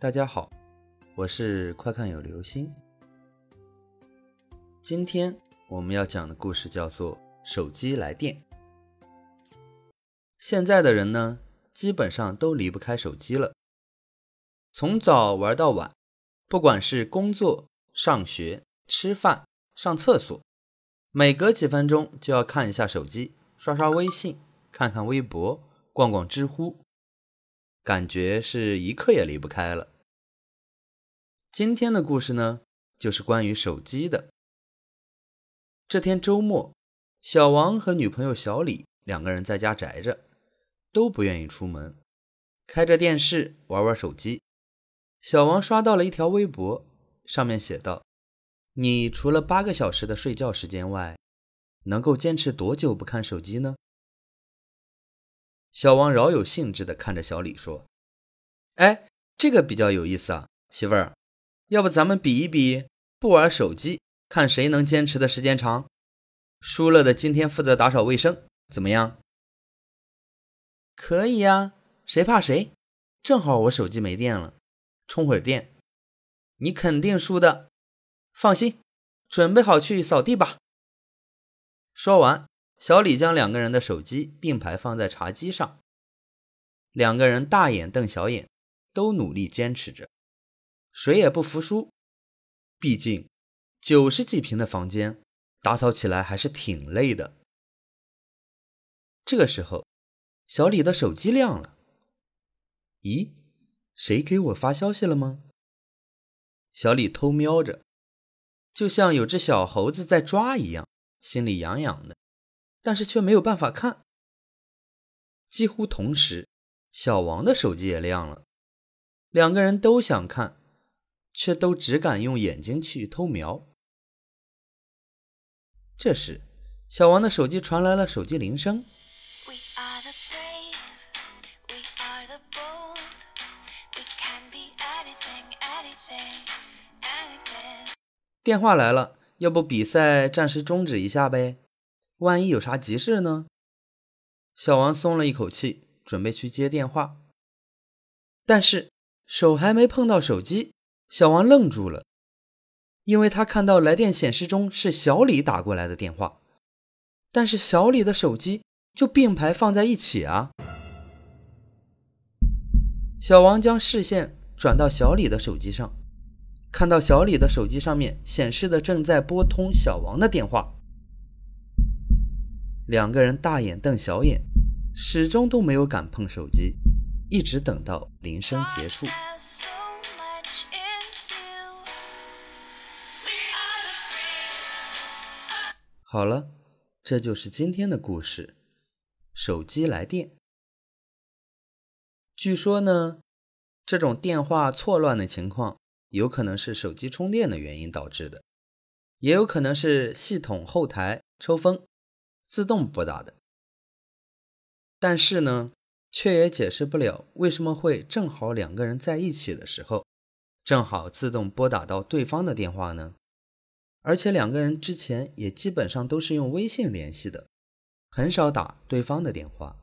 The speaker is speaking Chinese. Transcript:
大家好，我是快看有流星。今天我们要讲的故事叫做《手机来电》。现在的人呢，基本上都离不开手机了，从早玩到晚，不管是工作、上学、吃饭、上厕所，每隔几分钟就要看一下手机，刷刷微信，看看微博，逛逛知乎。感觉是一刻也离不开了。今天的故事呢，就是关于手机的。这天周末，小王和女朋友小李两个人在家宅着，都不愿意出门，开着电视玩玩手机。小王刷到了一条微博，上面写道：“你除了八个小时的睡觉时间外，能够坚持多久不看手机呢？”小王饶有兴致地看着小李说：“哎，这个比较有意思啊，媳妇儿，要不咱们比一比，不玩手机，看谁能坚持的时间长。输了的今天负责打扫卫生，怎么样？”“可以呀，谁怕谁？正好我手机没电了，充会儿电。你肯定输的，放心，准备好去扫地吧。”说完。小李将两个人的手机并排放在茶几上，两个人大眼瞪小眼，都努力坚持着，谁也不服输。毕竟九十几平的房间打扫起来还是挺累的。这个时候，小李的手机亮了。咦，谁给我发消息了吗？小李偷瞄着，就像有只小猴子在抓一样，心里痒痒的。但是却没有办法看。几乎同时，小王的手机也亮了，两个人都想看，却都只敢用眼睛去偷瞄。这时，小王的手机传来了手机铃声。电话来了，要不比赛暂时终止一下呗？万一有啥急事呢？小王松了一口气，准备去接电话。但是手还没碰到手机，小王愣住了，因为他看到来电显示中是小李打过来的电话，但是小李的手机就并排放在一起啊。小王将视线转到小李的手机上，看到小李的手机上面显示的正在拨通小王的电话。两个人大眼瞪小眼，始终都没有敢碰手机，一直等到铃声结束。好了，这就是今天的故事。手机来电，据说呢，这种电话错乱的情况，有可能是手机充电的原因导致的，也有可能是系统后台抽风。自动拨打的，但是呢，却也解释不了为什么会正好两个人在一起的时候，正好自动拨打到对方的电话呢？而且两个人之前也基本上都是用微信联系的，很少打对方的电话。